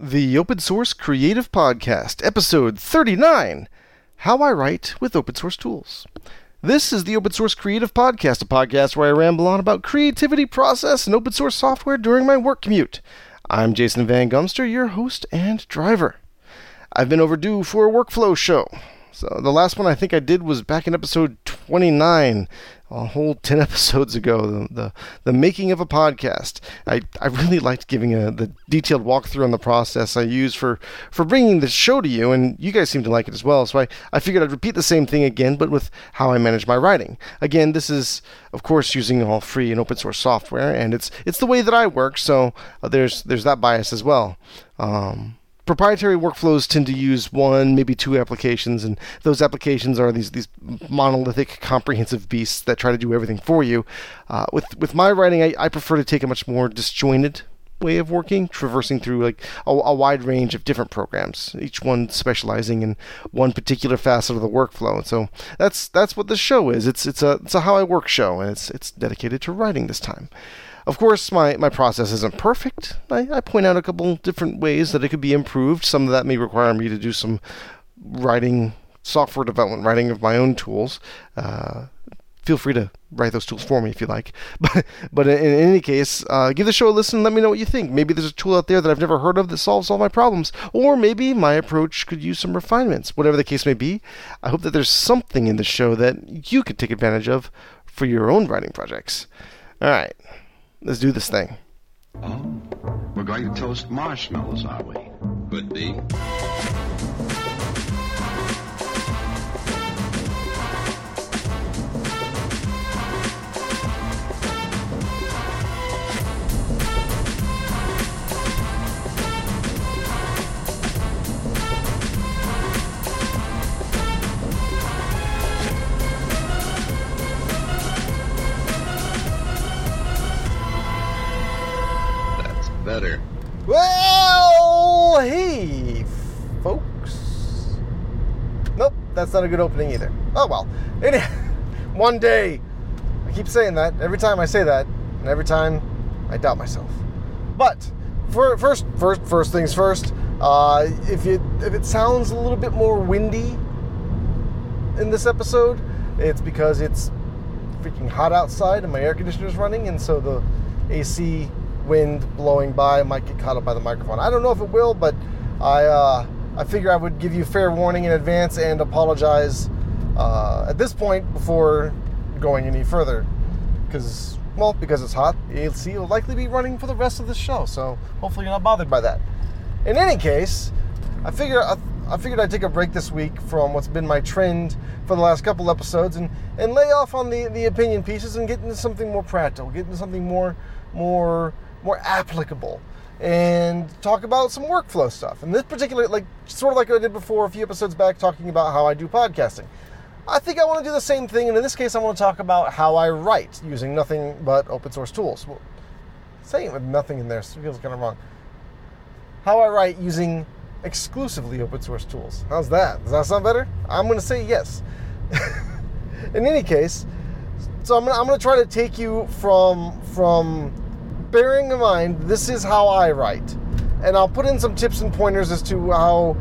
The Open Source Creative Podcast, Episode 39 How I Write with Open Source Tools. This is the Open Source Creative Podcast, a podcast where I ramble on about creativity process and open source software during my work commute. I'm Jason Van Gumster, your host and driver. I've been overdue for a workflow show. So the last one I think I did was back in episode 29, a whole 10 episodes ago, the, the, the making of a podcast. I, I really liked giving a, the detailed walkthrough on the process I use for, for bringing the show to you, and you guys seem to like it as well. So I, I figured I'd repeat the same thing again, but with how I manage my writing. Again, this is, of course, using all free and open source software, and it's, it's the way that I work, so uh, there's, there's that bias as well. Um, proprietary workflows tend to use one, maybe two applications, and those applications are these these monolithic, comprehensive beasts that try to do everything for you. Uh, with with my writing, I, I prefer to take a much more disjointed way of working, traversing through like a, a, wide range of different programs, each one specializing in one particular facet of the workflow. And so that's that's what this show is. It's it's a it's a how I work show, and it's it's dedicated to writing this time. Of course, my, my process isn't perfect. I, I point out a couple different ways that it could be improved. Some of that may require me to do some writing, software development writing of my own tools. Uh, feel free to write those tools for me if you like. But but in, in any case, uh, give the show a listen. let me know what you think. Maybe there's a tool out there that I've never heard of that solves all my problems, or maybe my approach could use some refinements. Whatever the case may be, I hope that there's something in the show that you could take advantage of for your own writing projects. All right. Let's do this thing. Oh, we're going to toast marshmallows, are we? Could be. Better. Well, hey, folks. Nope, that's not a good opening either. Oh well. Any, one day. I keep saying that every time I say that, and every time I doubt myself. But for, first, first, first things first. Uh, if it if it sounds a little bit more windy in this episode, it's because it's freaking hot outside and my air conditioner is running, and so the AC wind blowing by might get caught up by the microphone. I don't know if it will, but I uh, I figure I would give you fair warning in advance and apologize uh, at this point before going any further, because well, because it's hot, AC will likely be running for the rest of the show. So hopefully you're not bothered by that. In any case, I figure I, I figured I'd take a break this week from what's been my trend for the last couple episodes and, and lay off on the, the opinion pieces and get into something more practical, get into something more more more applicable and talk about some workflow stuff. And this particular, like, sort of like I did before a few episodes back, talking about how I do podcasting. I think I want to do the same thing, and in this case, I want to talk about how I write using nothing but open source tools. Well, saying it with nothing in there feels kind of wrong. How I write using exclusively open source tools. How's that? Does that sound better? I'm going to say yes. in any case, so I'm going to, I'm going to try to take you from from bearing in mind this is how I write. And I'll put in some tips and pointers as to how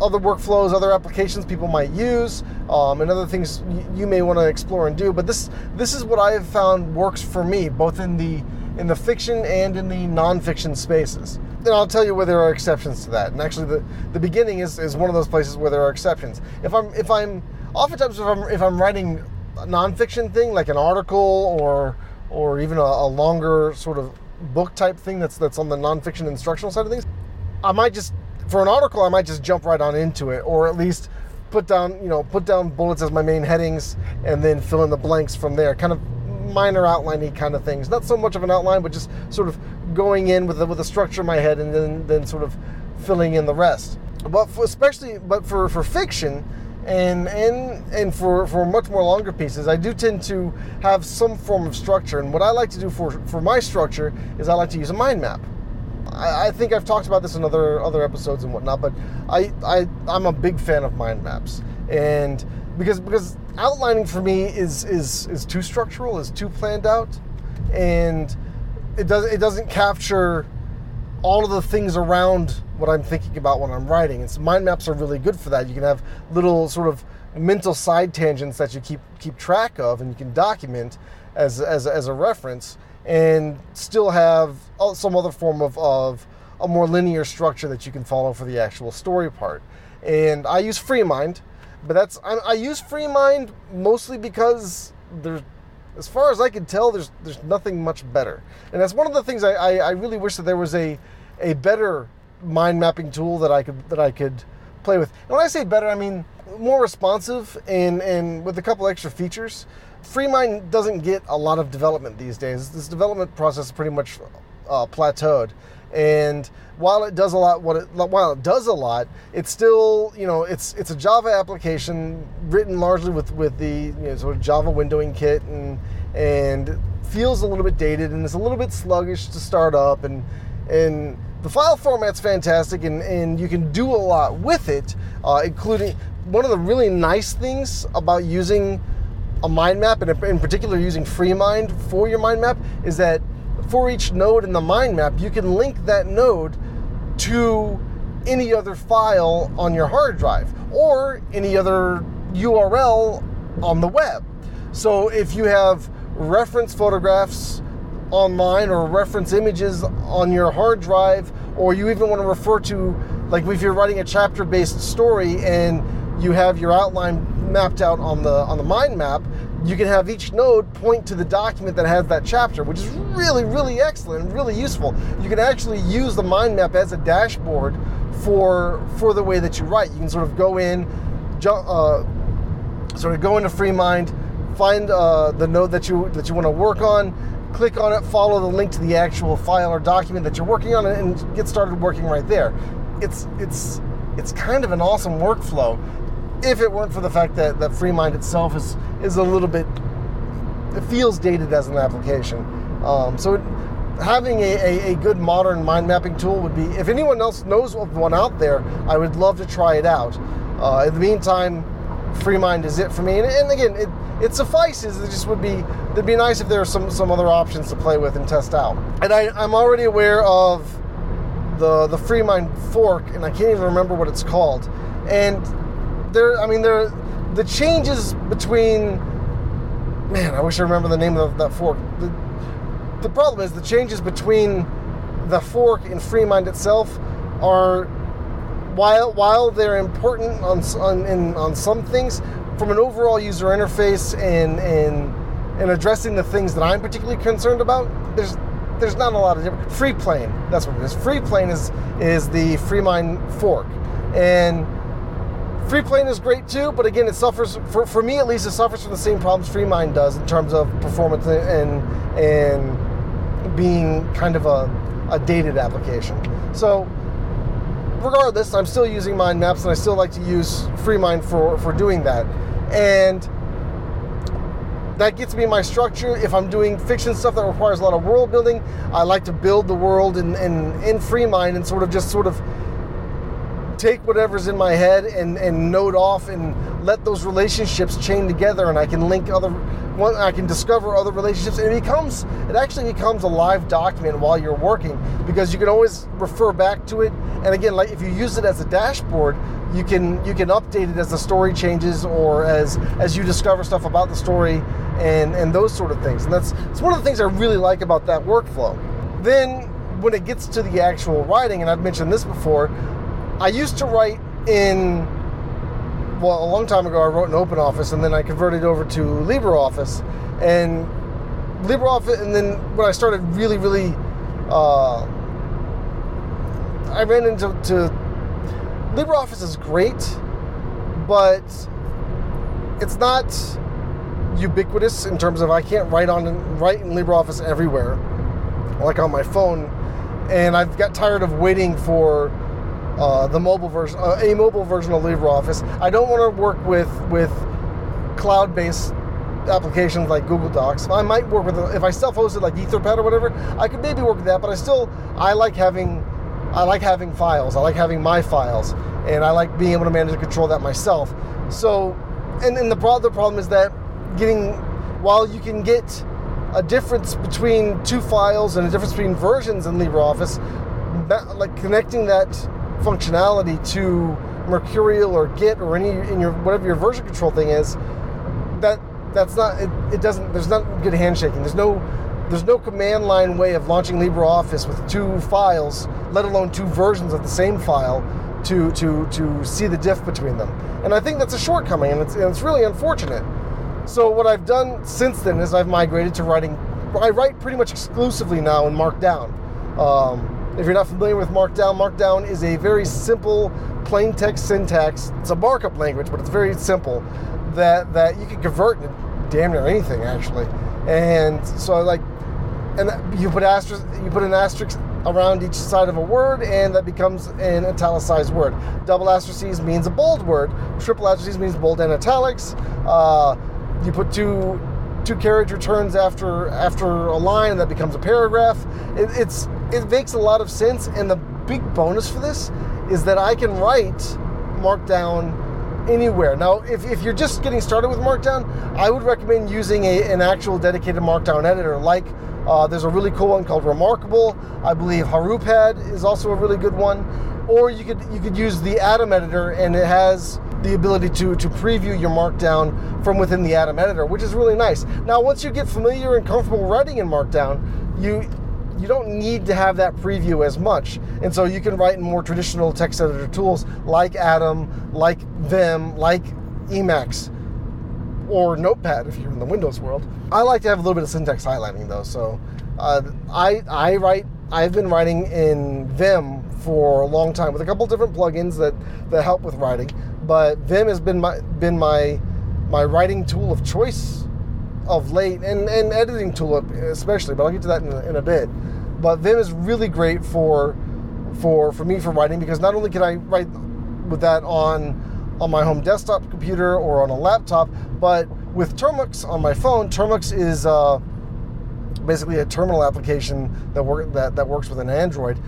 other workflows, other applications people might use, um, and other things you may want to explore and do. But this this is what I have found works for me, both in the in the fiction and in the nonfiction spaces. And I'll tell you where there are exceptions to that. And actually, the, the beginning is, is one of those places where there are exceptions. If I'm if I'm oftentimes if I'm if I'm writing a nonfiction thing like an article or or even a, a longer sort of book type thing that's that's on the nonfiction instructional side of things, I might just for an article I might just jump right on into it, or at least put down you know put down bullets as my main headings and then fill in the blanks from there. Kind of minor outliney kind of things. Not so much of an outline, but just sort of going in with a, with a structure in my head and then then sort of filling in the rest. But for, especially but for for fiction and and and for for much more longer pieces, I do tend to have some form of structure. And what I like to do for for my structure is I like to use a mind map. I, I think I've talked about this in other other episodes and whatnot, but I, I I'm a big fan of mind maps, and because because outlining for me is is is too structural, is too planned out, and it does it doesn't capture all of the things around what I'm thinking about when I'm writing. And so mind maps are really good for that. You can have little sort of mental side tangents that you keep keep track of and you can document as as, as a reference and still have some other form of, of a more linear structure that you can follow for the actual story part. And I use FreeMind, but that's I, I use FreeMind mostly because there's as far as I can tell, there's there's nothing much better, and that's one of the things I, I, I, really wish that there was a a better mind mapping tool that I could that I could play with. And when I say better, I mean more responsive and and with a couple extra features. FreeMind doesn't get a lot of development these days. This development process is pretty much uh, plateaued, and while it does a lot, what it while it does a lot, it's still you know it's it's a Java application written largely with with the you know, sort of Java windowing kit and and feels a little bit dated and it's a little bit sluggish to start up. And and the file format's fantastic and, and you can do a lot with it, uh, including one of the really nice things about using a mind map and in particular using FreeMind for your mind map is that for each node in the mind map, you can link that node to any other file on your hard drive or any other URL on the web. So if you have reference photographs online or reference images on your hard drive, or you even want to refer to, like if you're writing a chapter based story and you have your outline mapped out on the on the mind map, you can have each node point to the document that has that chapter, which is really, really excellent and really useful. You can actually use the mind map as a dashboard for for the way that you write. You can sort of go in, uh, sort of go into FreeMind, find uh, the node that you that you want to work on, click on it, follow the link to the actual file or document that you're working on, and get started working right there. It's it's it's kind of an awesome workflow if it weren't for the fact that, that FreeMind itself is is a little bit it feels dated as an application. Um, so it, having a, a, a, good modern mind mapping tool would be if anyone else knows of one out there, I would love to try it out. Uh, in the meantime, FreeMind is it for me. And, and again, it, it suffices. It just would be it'd be nice if there were some some other options to play with and test out. And I, I'm already aware of the the FreeMind fork, and I can't even remember what it's called. And there, I mean, there, the changes between, man, I wish I remember the name of that fork. The, the problem is the changes between the fork and FreeMind itself are, while while they're important on on in, on some things, from an overall user interface and and and addressing the things that I'm particularly concerned about, there's there's not a lot of different. Freeplane, that's what it is. Freeplane is is the FreeMind fork, and Freeplane is great too, but again, it suffers for, for me at least. It suffers from the same problems FreeMind does in terms of performance and and being kind of a, a dated application. So, regardless, I'm still using mind maps, and I still like to use FreeMind for for doing that. And that gets me my structure. If I'm doing fiction stuff that requires a lot of world building, I like to build the world in, in, in FreeMind and sort of just sort of take whatever's in my head and, and note off and let those relationships chain together and I can link other one I can discover other relationships. And it becomes it actually becomes a live document while you're working because you can always refer back to it. And again like if you use it as a dashboard you can you can update it as the story changes or as as you discover stuff about the story and and those sort of things. And that's it's one of the things I really like about that workflow. Then when it gets to the actual writing and I've mentioned this before I used to write in, well, a long time ago, I wrote in OpenOffice and then I converted over to LibreOffice. And LibreOffice, and then when I started really, really, uh, I ran into to, LibreOffice is great, but it's not ubiquitous in terms of I can't write on write in LibreOffice everywhere, like on my phone, and I've got tired of waiting for uh, the mobile version, uh, a mobile version of LibreOffice. I don't want to work with with cloud-based applications like Google Docs. I might work with if I self-hosted like Etherpad or whatever. I could maybe work with that, but I still I like having I like having files. I like having my files, and I like being able to manage and control that myself. So, and, and the, the problem is that getting while you can get a difference between two files and a difference between versions in LibreOffice, like connecting that functionality to Mercurial or Git or any in your whatever your version control thing is, that that's not it, it doesn't there's not good handshaking. There's no there's no command line way of launching LibreOffice with two files, let alone two versions of the same file, to to to see the diff between them. And I think that's a shortcoming, and it's, and it's really unfortunate. So what I've done since then is I've migrated to writing. I write pretty much exclusively now in Markdown. Um, if you're not familiar with Markdown, Markdown is a very simple plain text syntax. It's a markup language, but it's very simple that that you can convert into damn near anything actually. And so like, and you put asterisk, you put an asterisk around each side of a word, and that becomes an italicized word. Double asterisks means a bold word. Triple asterisks means bold and italics. Uh, you put two two carriage returns after after a line, and that becomes a paragraph. It, it's it makes a lot of sense, and the big bonus for this is that I can write Markdown anywhere. Now, if, if you're just getting started with Markdown, I would recommend using a, an actual dedicated Markdown editor. Like, uh, there's a really cool one called Remarkable. I believe Haroopad is also a really good one. Or you could you could use the Atom editor, and it has the ability to to preview your Markdown from within the Atom editor, which is really nice. Now, once you get familiar and comfortable writing in Markdown, you you don't need to have that preview as much. And so you can write in more traditional text editor tools like Atom, like Vim, like Emacs, or Notepad if you're in the Windows world. I like to have a little bit of syntax highlighting though. So uh, I, I write, I've been writing in Vim for a long time with a couple different plugins that, that help with writing. But Vim has been my, been my, my writing tool of choice of late, and, and editing tool especially, but I'll get to that in a, in a bit. But Vim is really great for for for me for writing because not only can I write with that on on my home desktop computer or on a laptop, but with Termux on my phone, Termux is uh, basically a terminal application that work that, that works with an Android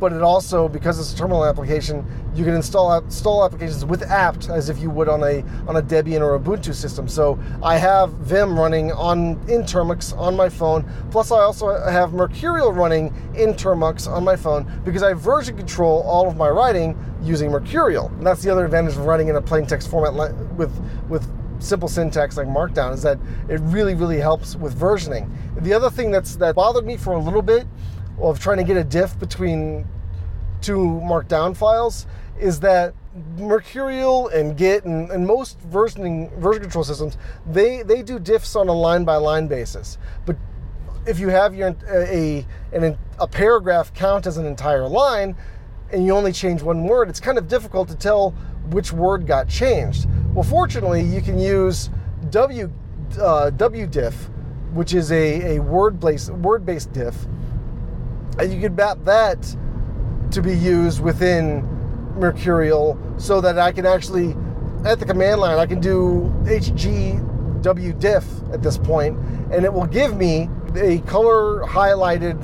but it also because it's a terminal application you can install install applications with apt as if you would on a on a debian or ubuntu system. So i have vim running on in termux on my phone plus i also have mercurial running in termux on my phone because i version control all of my writing using mercurial. And that's the other advantage of writing in a plain text format with with simple syntax like markdown is that it really really helps with versioning. The other thing that's that bothered me for a little bit of trying to get a diff between two markdown files is that Mercurial and Git and, and most versioning version control systems they they do diffs on a line by line basis. But if you have your a an, a paragraph count as an entire line and you only change one word, it's kind of difficult to tell which word got changed. Well, fortunately, you can use W uh, WDiff, which is a, a word based word based diff and you can map that to be used within Mercurial so that I can actually, at the command line, I can do HGWDiff at this point, and it will give me a color highlighted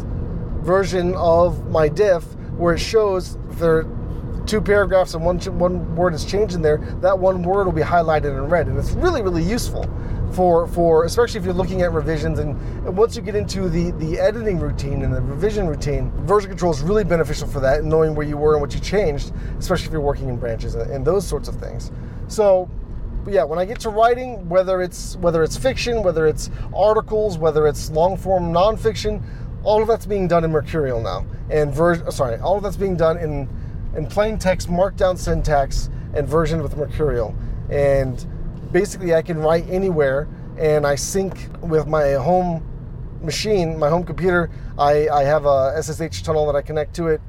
version of my diff where it shows there are two paragraphs and one, one word is changed in there, that one word will be highlighted in red. And it's really, really useful for for especially if you're looking at revisions and, once you get into the the editing routine and the revision routine version control is really beneficial for that knowing where you were and what you changed especially if you're working in branches and, and those sorts of things. So yeah when i get to writing whether it's whether it's fiction whether it's articles whether it's long form nonfiction all of that's being done in mercurial now. And ver- sorry all of that's being done in in plain text markdown syntax and version with mercurial. And basically I can write anywhere and I sync with my home machine, my home computer. I, I have a SSH tunnel that I connect to it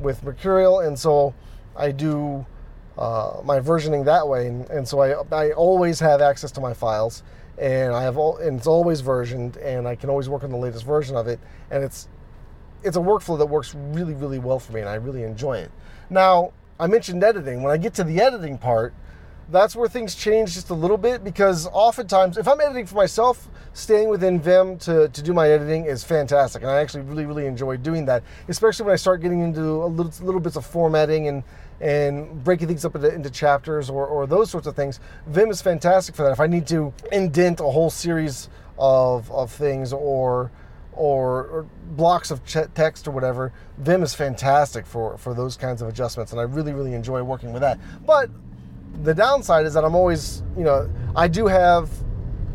with Mercurial, and so I do uh, my versioning that way. And, and, so I, I always have access to my files, and I have all, and it's always versioned, and I can always work on the latest version of it. And it's it's a workflow that works really really well for me, and I really enjoy it. Now I mentioned editing. When I get to the editing part, that's where things change just a little bit because oftentimes, if I'm editing for myself, staying within Vim to, to do my editing is fantastic. And I actually really, really enjoy doing that, especially when I start getting into a little, little bits of formatting and, and breaking things up into, into chapters or, or those sorts of things. Vim is fantastic for that. If I need to indent a whole series of, of things or or, or blocks of ch- text or whatever, Vim is fantastic for, for those kinds of adjustments, and I really, really enjoy working with that. But the downside is that I'm always, you know, I do have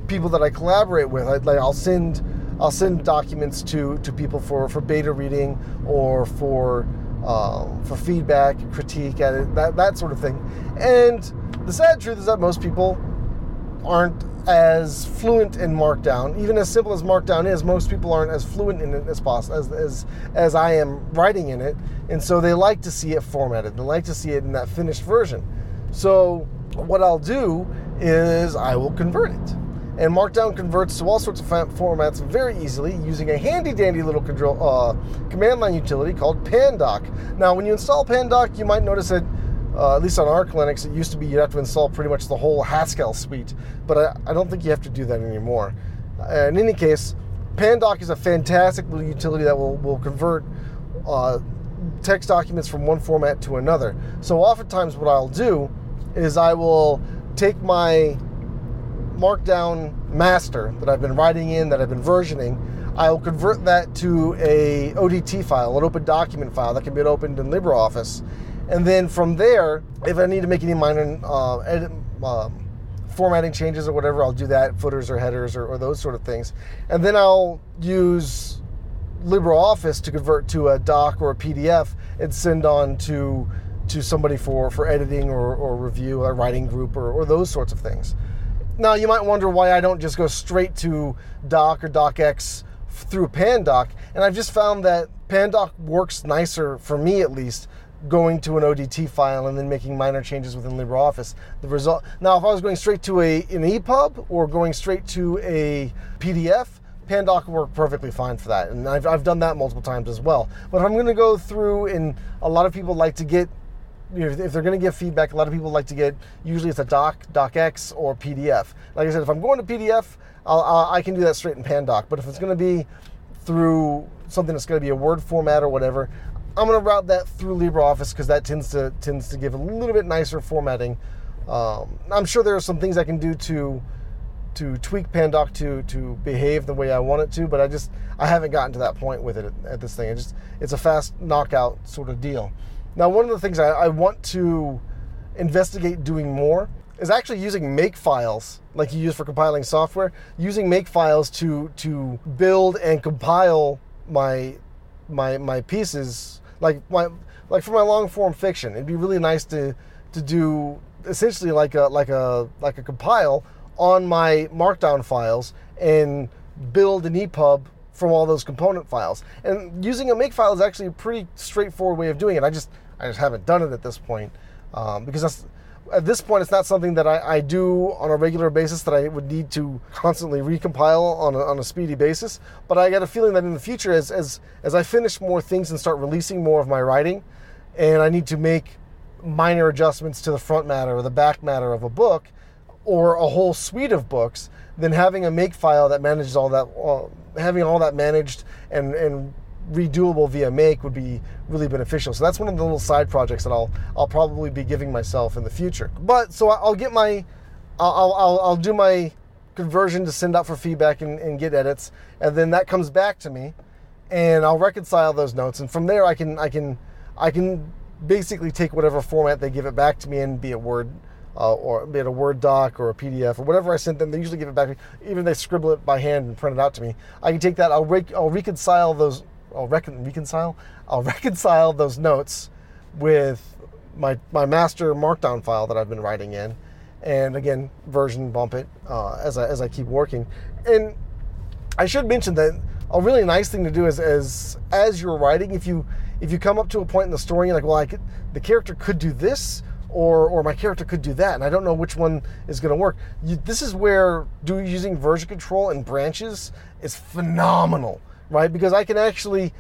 people that I collaborate with. I, like I'll send I'll send documents to to people for for beta reading or for um, for feedback, critique, and that that sort of thing. And the sad truth is that most people aren't as fluent in Markdown. Even as simple as Markdown is, most people aren't as fluent in it as possible as, as as I am writing in it, and so they like to see it formatted. They like to see it in that finished version. So what I'll do is I will convert it. And Markdown converts to all sorts of formats very easily using a handy dandy little control, uh, command line utility called Pandoc. Now, when you install Pandoc, you might notice that, uh, at least on Arch Linux, it used to be you'd have to install pretty much the whole Haskell suite, but I, I don't think you have to do that anymore. Uh, in any case, Pandoc is a fantastic little utility that will, will convert uh, text documents from one format to another. So, oftentimes, what I'll do is I will take my Markdown master that I've been writing in, that I've been versioning, I'll convert that to a ODT file, an open document file that can be opened in LibreOffice. And then from there, if I need to make any minor uh, edit, um, formatting changes or whatever, I'll do that, footers or headers or, or those sort of things. And then I'll use LibreOffice to convert to a doc or a PDF and send on to to somebody for, for editing or, or review, a writing group or, or those sorts of things. Now, you might wonder why I don't just go straight to Doc or DocX through Pandoc, and I've just found that Pandoc works nicer, for me at least, going to an ODT file and then making minor changes within LibreOffice. The result now, if I was going straight to a an EPUB or going straight to a PDF, Pandoc will work perfectly fine for that, and I've, I've done that multiple times as well. But if I'm going to go through, and a lot of people like to get know, if they're going to give feedback, a lot of people like to get usually it's a doc, docx, or PDF. Like I said, if I'm going to PDF, I'll, I'll, i can do that straight in Pandoc. But if it's going to be through something that's going to be a Word format or whatever, I'm going to route that through LibreOffice because that tends to tends to give a little bit nicer formatting. Um, I'm sure there are some things I can do to to tweak Pandoc to to behave the way I want it to, but I just I haven't gotten to that point with it at, at this thing. It just it's a fast knockout sort of deal. Now, one of the things I, I want to investigate doing more is actually using make files like you use for compiling software using make files to to build and compile my my my pieces like my like for my long form fiction. It'd be really nice to to do essentially like a like a like a compile on my markdown files and build an epub from all those component files. And using a makefile is actually a pretty straightforward way of doing it. I just I just haven't done it at this point um, because at this point it's not something that I, I, do on a regular basis that I would need to constantly recompile on a, on a speedy basis. But I get a feeling that in the future, as as as I finish more things and start releasing more of my writing, and I need to make minor adjustments to the front matter or the back matter of a book or a whole suite of books, than having a make file that manages all that uh, having all that managed and, and redoable via Make would be really beneficial. So that's one of the little side projects that I'll I'll probably be giving myself in the future. But so I'll get my I'll I'll, I'll do my conversion to send out for feedback and, and get edits, and then that comes back to me, and I'll reconcile those notes, and from there I can I can I can basically take whatever format they give it back to me and be it Word uh, or be it a Word doc or a PDF or whatever I sent them. They usually give it back. To me. Even if they scribble it by hand and print it out to me, I can take that. I'll, re- I'll reconcile those. I'll recon- reconcile. I'll reconcile those notes with my my master Markdown file that I've been writing in, and again version bump it uh, as I as I keep working. And I should mention that a really nice thing to do is as as you're writing, if you if you come up to a point in the story, you're like, well, I could, the character could do this, or or my character could do that, and I don't know which one is going to work. You, this is where do using version control and branches is phenomenal, right? Because I can actually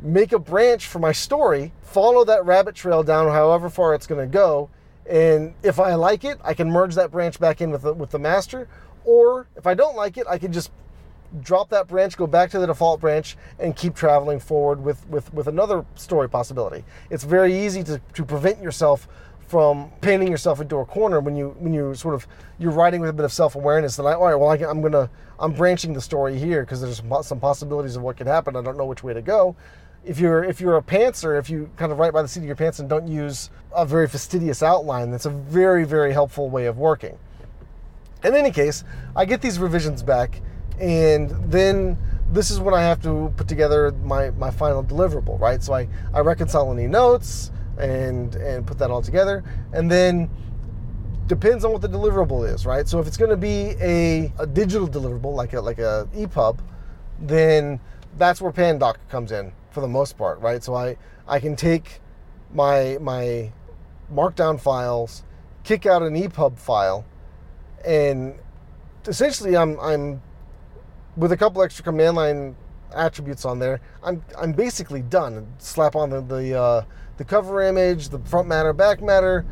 make a branch for my story, follow that rabbit trail down however far it's going to go, and if I like it, I can merge that branch back in with the, with the master. Or if I don't like it, I can just drop that branch, go back to the default branch, and keep traveling forward with, with, with another story possibility. It's very easy to, to prevent yourself from painting yourself into a corner when you when you sort of you're writing with a bit of self-awareness and I, all right well I i'm gonna i'm branching the story here because there's some, some possibilities of what could happen. I don't know which way to go. If you're if you're a pantser if you kind of write by the seat of your pants and don't use a very fastidious outline that's a very very helpful way of working. In any case i get these revisions back and then this is when I have to put together my, my final deliverable, right? So I, I reconcile any notes and and put that all together. And then depends on what the deliverable is, right? So if it's going to be a, a digital deliverable like a like a EPUB, then that's where Pandoc comes in for the most part, right? So I I can take my my markdown files, kick out an EPUB file, and essentially I'm I'm with a couple extra command line attributes on there, I'm I'm basically done. Slap on the the, uh, the cover image, the front matter, back matter,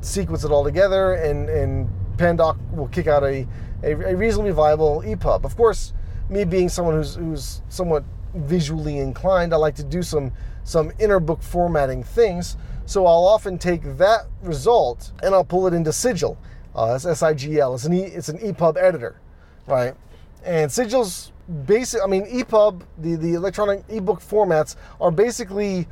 sequence it all together, and and Pandoc will kick out a, a, a reasonably viable EPUB. Of course, me being someone who's who's somewhat visually inclined, I like to do some some inner book formatting things. So I'll often take that result and I'll pull it into Sigil. Uh, it's SIGL. It's an e, it's an EPUB editor, right? And Sigil's basic, I mean, EPUB, the, the electronic ebook formats are basically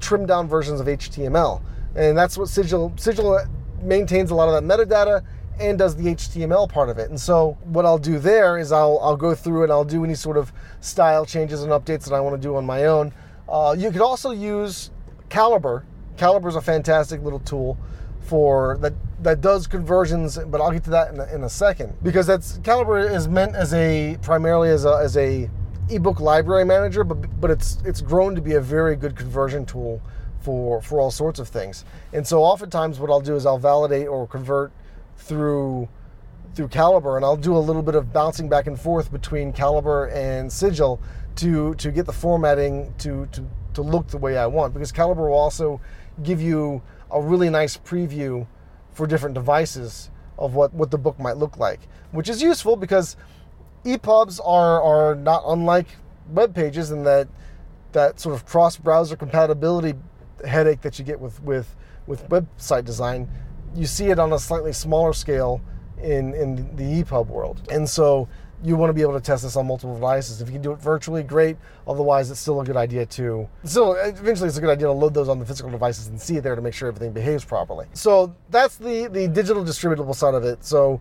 trimmed down versions of HTML. And that's what Sigil, Sigil maintains a lot of that metadata and does the HTML part of it. And so what I'll do there is I'll, I'll go through and I'll do any sort of style changes and updates that I want to do on my own. Uh, you could also use Calibre. Calibre is a fantastic little tool for that that does conversions, but I'll get to that in a, in a second because that's Calibre is meant as a primarily as a as a ebook library manager, but but it's it's grown to be a very good conversion tool for for all sorts of things. And so oftentimes what I'll do is I'll validate or convert through through Calibre, and I'll do a little bit of bouncing back and forth between Calibre and Sigil to to get the formatting to to to look the way I want because Calibre will also give you a really nice preview for different devices of what, what the book might look like, which is useful because EPUBs are, are not unlike web pages in that that sort of cross browser compatibility headache that you get with, with, with website design. You see it on a slightly smaller scale in, in the EPUB world. And so you want to be able to test this on multiple devices. If you can do it virtually, great. Otherwise, it's still a good idea to. Still, eventually, it's a good idea to load those on the physical devices and see it there to make sure everything behaves properly. So that's the the digital distributable side of it. So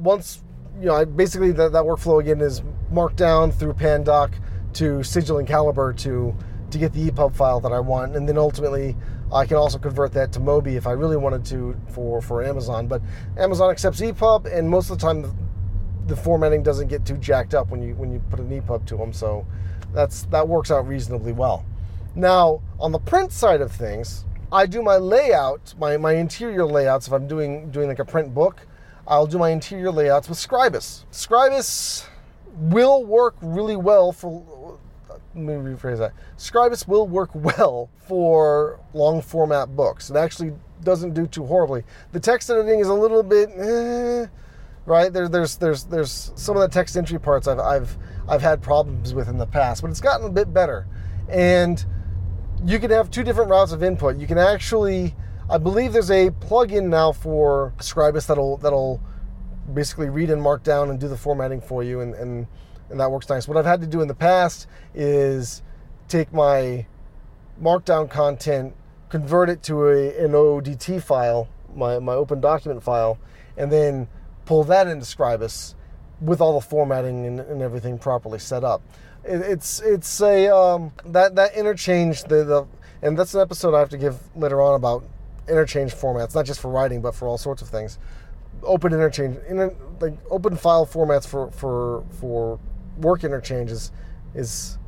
once you know, I, basically that, that workflow again is Markdown through Pandoc to Sigil and Calibre to to get the EPUB file that I want, and then ultimately I can also convert that to Mobi if I really wanted to for for Amazon. But Amazon accepts EPUB, and most of the time the formatting doesn't get too jacked up when you when you put an EPUB to them. So that's that works out reasonably well. Now on the print side of things, I do my layout, my, my interior layouts. If I'm doing doing like a print book, I'll do my interior layouts with Scribus. Scribus will work really well for. Let me rephrase that. Scribus will work well for long format books. It actually doesn't do too horribly. The text editing is a little bit. Eh, right? There, there's there's there's some of the text entry parts I've I've I've had problems with in the past, but it's gotten a bit better. And you can have two different routes of input. You can actually, I believe there's a plugin now for Scribus that'll that'll basically read and mark down and do the formatting for you, and and and that works nice. What I've had to do in the past is take my markdown content, convert it to a, an ODT file, my, my open document file, and then pull that into Scribus with all the formatting and, and everything properly set up. It, it's it's a um, that that interchange the, the and that's an episode I have to give later on about interchange formats, not just for writing but for all sorts of things. Open interchange, inter, like open file formats for for for work interchanges is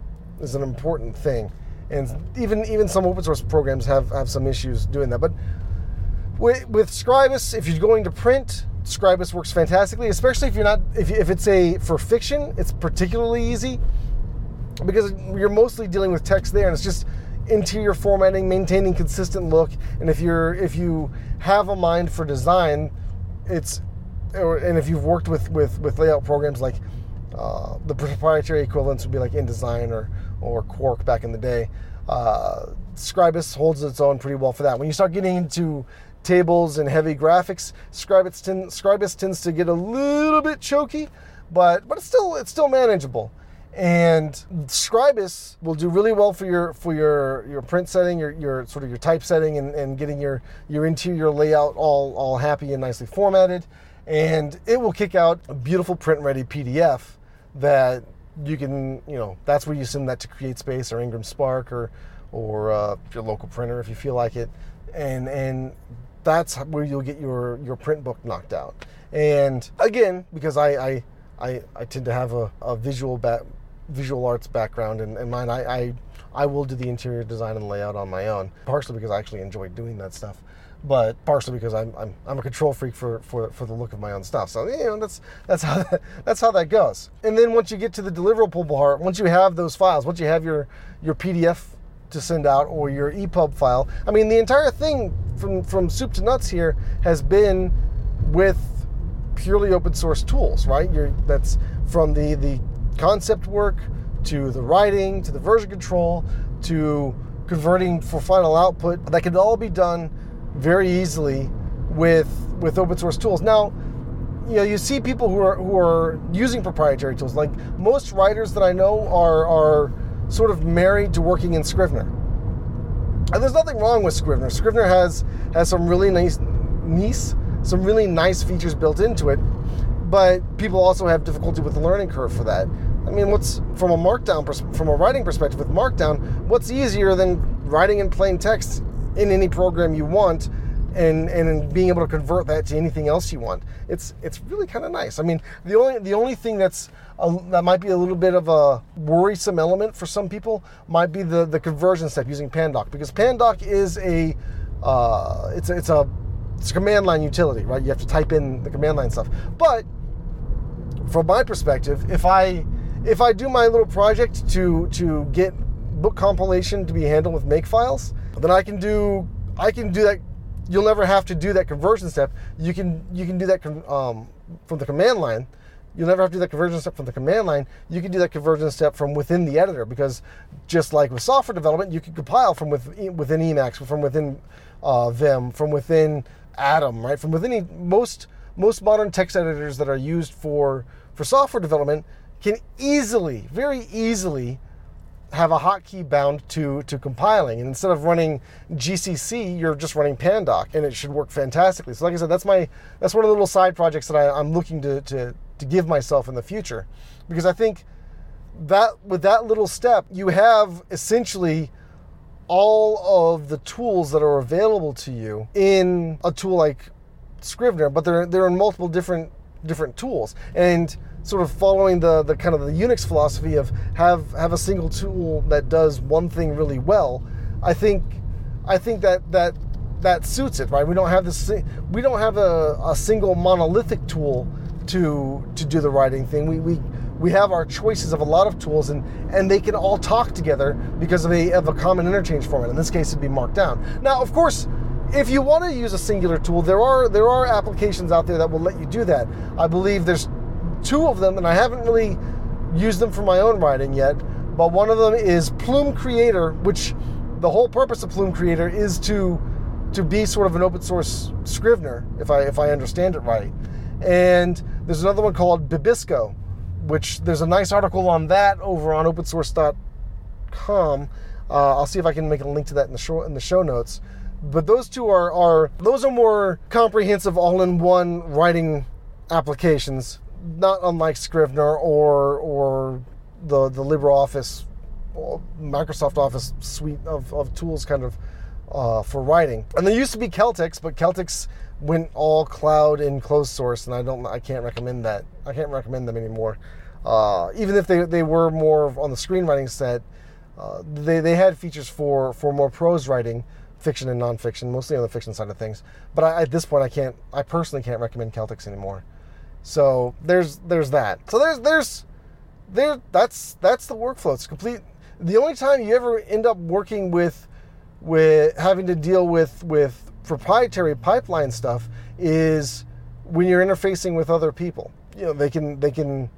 is an important thing, and even even some open source programs have have some issues doing that. But with, with Scribus, if you're going to print, Scribus works fantastically, especially if you're not if, if it's a for fiction, it's particularly easy because you're mostly dealing with text there, and it's just interior formatting, maintaining consistent look, and if you're if you have a mind for design, it's or, and if you've worked with with with layout programs like uh, the proprietary equivalents would be like InDesign or or Quark back in the day. Uh, Scribus holds its own pretty well for that. When you start getting into tables and heavy graphics. Scribus, ten, Scribus tends to get a little bit choky, but but it's still it's still manageable. And Scribus will do really well for your for your, your print setting, your, your sort of your typesetting, and, and getting your your interior layout all all happy and nicely formatted. And it will kick out a beautiful print ready PDF that you can you know that's where you send that to CreateSpace or Ingram Spark or or uh, your local printer if you feel like it, and and that's where you'll get your your print book knocked out. And again, because I I, I, I tend to have a, a visual back, visual arts background and, and mine, I, I I will do the interior design and layout on my own, partially because I actually enjoy doing that stuff but partially because I'm, I'm, I'm a control freak for, for, for the look of my own stuff. So you know that's that's how that, that's how that goes. And then once you get to the deliverable part, once you have those files, once you have your your PDF to send out or your EPUB file, I mean the entire thing from from soup to nuts here has been with purely open source tools, right? You're, that's from the the concept work to the writing to the version control to converting for final output. That can all be done very easily with with open source tools. Now, you know, you see people who are who are using proprietary tools. Like most writers that I know are are sort of married to working in Scrivener. And there's nothing wrong with Scrivener. Scrivener has has some really nice nice some really nice features built into it, but people also have difficulty with the learning curve for that. I mean, what's from a markdown pers- from a writing perspective with markdown, what's easier than writing in plain text in any program you want and and being able to convert that to anything else you want. It's it's really kind of nice. I mean, the only the only thing that's a, that might be a little bit of a worrisome element for some people might be the the conversion step using Pandoc because Pandoc is a uh, it's a, it's a it's a command line utility, right? You have to type in the command line stuff. But from my perspective, if I if I do my little project to to get book compilation to be handled with Makefiles, then I can do I can do that. You'll never have to do that conversion step. You can you can do that um, from the command line. You'll never have to do that conversion step from the command line. You can do that conversion step from within the editor because just like with software development, you can compile from within, within Emacs, from within uh, Vim, from within Atom, right? From within most most modern text editors that are used for for software development can easily, very easily have a hotkey bound to to compiling. And instead of running gcc you're just running pandoc and it should work fantastically. So like i said that's my that's one of the little side projects that I, am looking to, to to give myself in the future. Because i think that with that little step you have essentially all of the tools that are available to you in a tool like scrivener but they're they're in multiple different different tools. And sort of following the, the kind of the Unix philosophy of have have a single tool that does one thing really well, I think I think that that that suits it, right? We don't have this we don't have a, a single monolithic tool to to do the writing thing. We we we have our choices of a lot of tools and and they can all talk together because of a of a common interchange format. In this case it'd be Markdown. Now, of course, if you want to use a singular tool, there are there are applications out there that will let you do that. I believe there's two of them, and I haven't really used them for my own writing yet. But one of them is Plume Creator, which the whole purpose of Plume Creator is to to be sort of an open source Scrivener, if I if I understand it right. And there's another one called Bibisco, which there's a nice article on that over on opensource.com. Uh, I'll see if I can make a link to that in the show in the show notes. But those two are are those are more comprehensive, all-in-one writing applications not unlike Scrivener or or the the LibreOffice, Microsoft Office suite of, of tools, kind of uh, for writing. And there used to be Celtx, but Celtx went all cloud and closed source, and I don't, I can't recommend that. I can't recommend them anymore. Uh, even if they, they were more on the screenwriting set, uh, they, they had features for, for more prose writing, fiction and nonfiction, mostly on the fiction side of things. But I, at this point, I can't, I personally can't recommend Celtx anymore. So there's there's that. So there's there's there that's that's the workflow. It's complete. The only time you ever end up working with with having to deal with with proprietary pipeline stuff is when you're interfacing with other people. You know, they can they can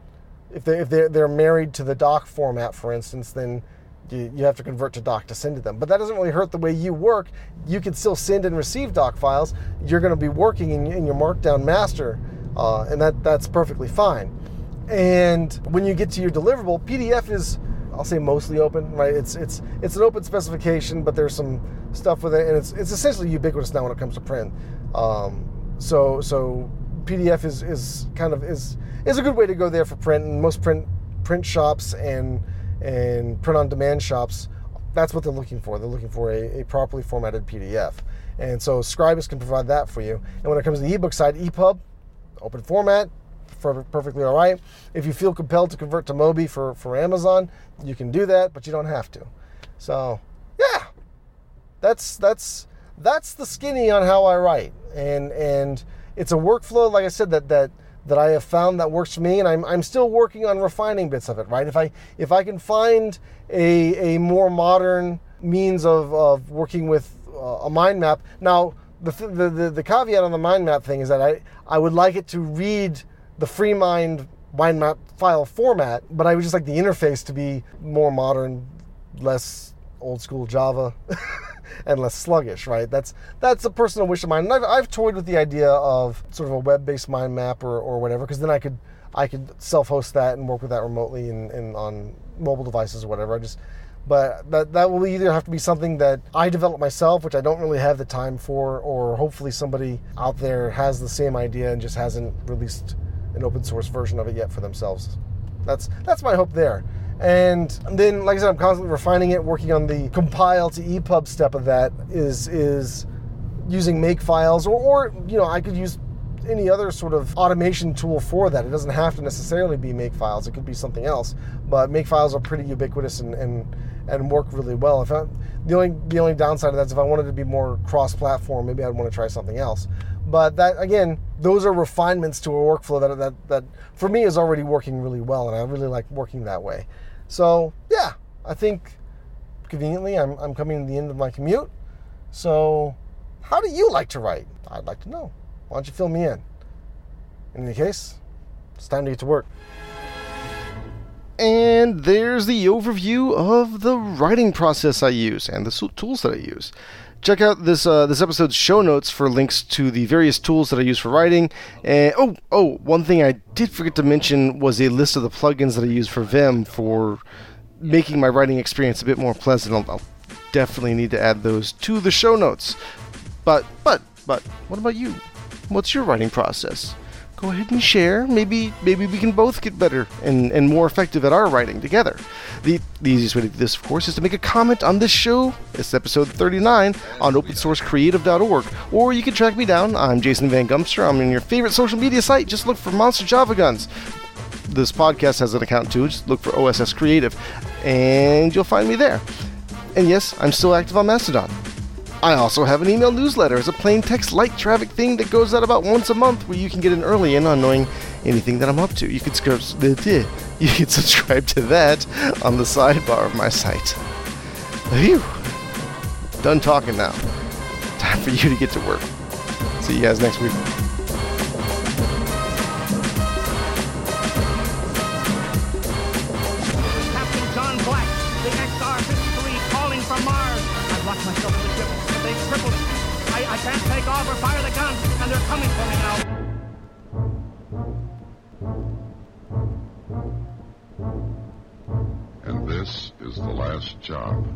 if they if they're, they're married to the doc format, for instance, then You, you have to convert to doc to send to them. But that doesn't really hurt the way you work. You can still send and receive doc files. You're going to be working in, in your Markdown master, uh, and that, that's perfectly fine. And when you get to your deliverable, PDF is, I'll say mostly open, right? It's it's it's an open specification, but there's some stuff with it, and it's it's essentially ubiquitous now when it comes to print. Um, so so PDF is is kind of is is a good way to go there for print, and most print print shops and and print on demand shops, that's what they're looking for. They're looking for a, a properly formatted PDF. And so Scribus can provide that for you. And when it comes to the ebook side, EPUB, open format, perfectly all right. If you feel compelled to convert to Mobi for, for Amazon, you can do that, but you don't have to. So, yeah, that's that's that's the skinny on how I write, and and it's a workflow, like I said, that that that I have found that works for me, and I'm, I'm still working on refining bits of it. Right? If I if I can find a a more modern means of, of working with uh, a mind map. Now, the, the, the the caveat on the mind map thing is that I I would like it to read the FreeMind mind mind map file format, but I would just like the interface to be more modern, less old school Java. and less sluggish, right? That's that's a personal wish of mine. And I've, I've toyed with the idea of sort of a web-based mind map or, or whatever, because then I could I could self-host that and work with that remotely and on mobile devices or whatever. I just but that that will either have to be something that I develop myself, which I don't really have the time for, or hopefully somebody out there has the same idea and just hasn't released an open source version of it yet for themselves. That's that's my hope there. And then, like I said, I'm constantly refining it, working on the compile to EPUB step of that. Is is using make files, or, or you know, I could use any other sort of automation tool for that. It doesn't have to necessarily be make files. It could be something else. But make files are pretty ubiquitous and and, and work really well. If I, the only the only downside of that is if I wanted to be more cross-platform, maybe I'd want to try something else. But that again, those are refinements to a workflow that that that for me is already working really well, and I really like working that way. So, yeah, I think conveniently I'm, I'm coming to the end of my commute. So, how do you like to write? I'd like to know. Why don't you fill me in? In any case, it's time to get to work. And there's the overview of the writing process I use and the tools that I use. Check out this uh, this episode's show notes for links to the various tools that I use for writing. And oh, oh, one thing I did forget to mention was a list of the plugins that I use for Vim for making my writing experience a bit more pleasant. I'll, I'll definitely need to add those to the show notes. But but but what about you? What's your writing process? Go ahead and share. Maybe maybe we can both get better and, and more effective at our writing together. The, the easiest way to do this, of course, is to make a comment on this show. It's episode 39 on opensourcecreative.org. Or you can track me down. I'm Jason Van Gumster. I'm on your favorite social media site. Just look for Monster Java Guns. This podcast has an account too. Just look for OSS Creative, and you'll find me there. And yes, I'm still active on Mastodon. I also have an email newsletter as a plain text light traffic thing that goes out about once a month where you can get an early in on knowing anything that I'm up to. You can, you can subscribe to that on the sidebar of my site. Phew. Done talking now. Time for you to get to work. See you guys next week. The last job.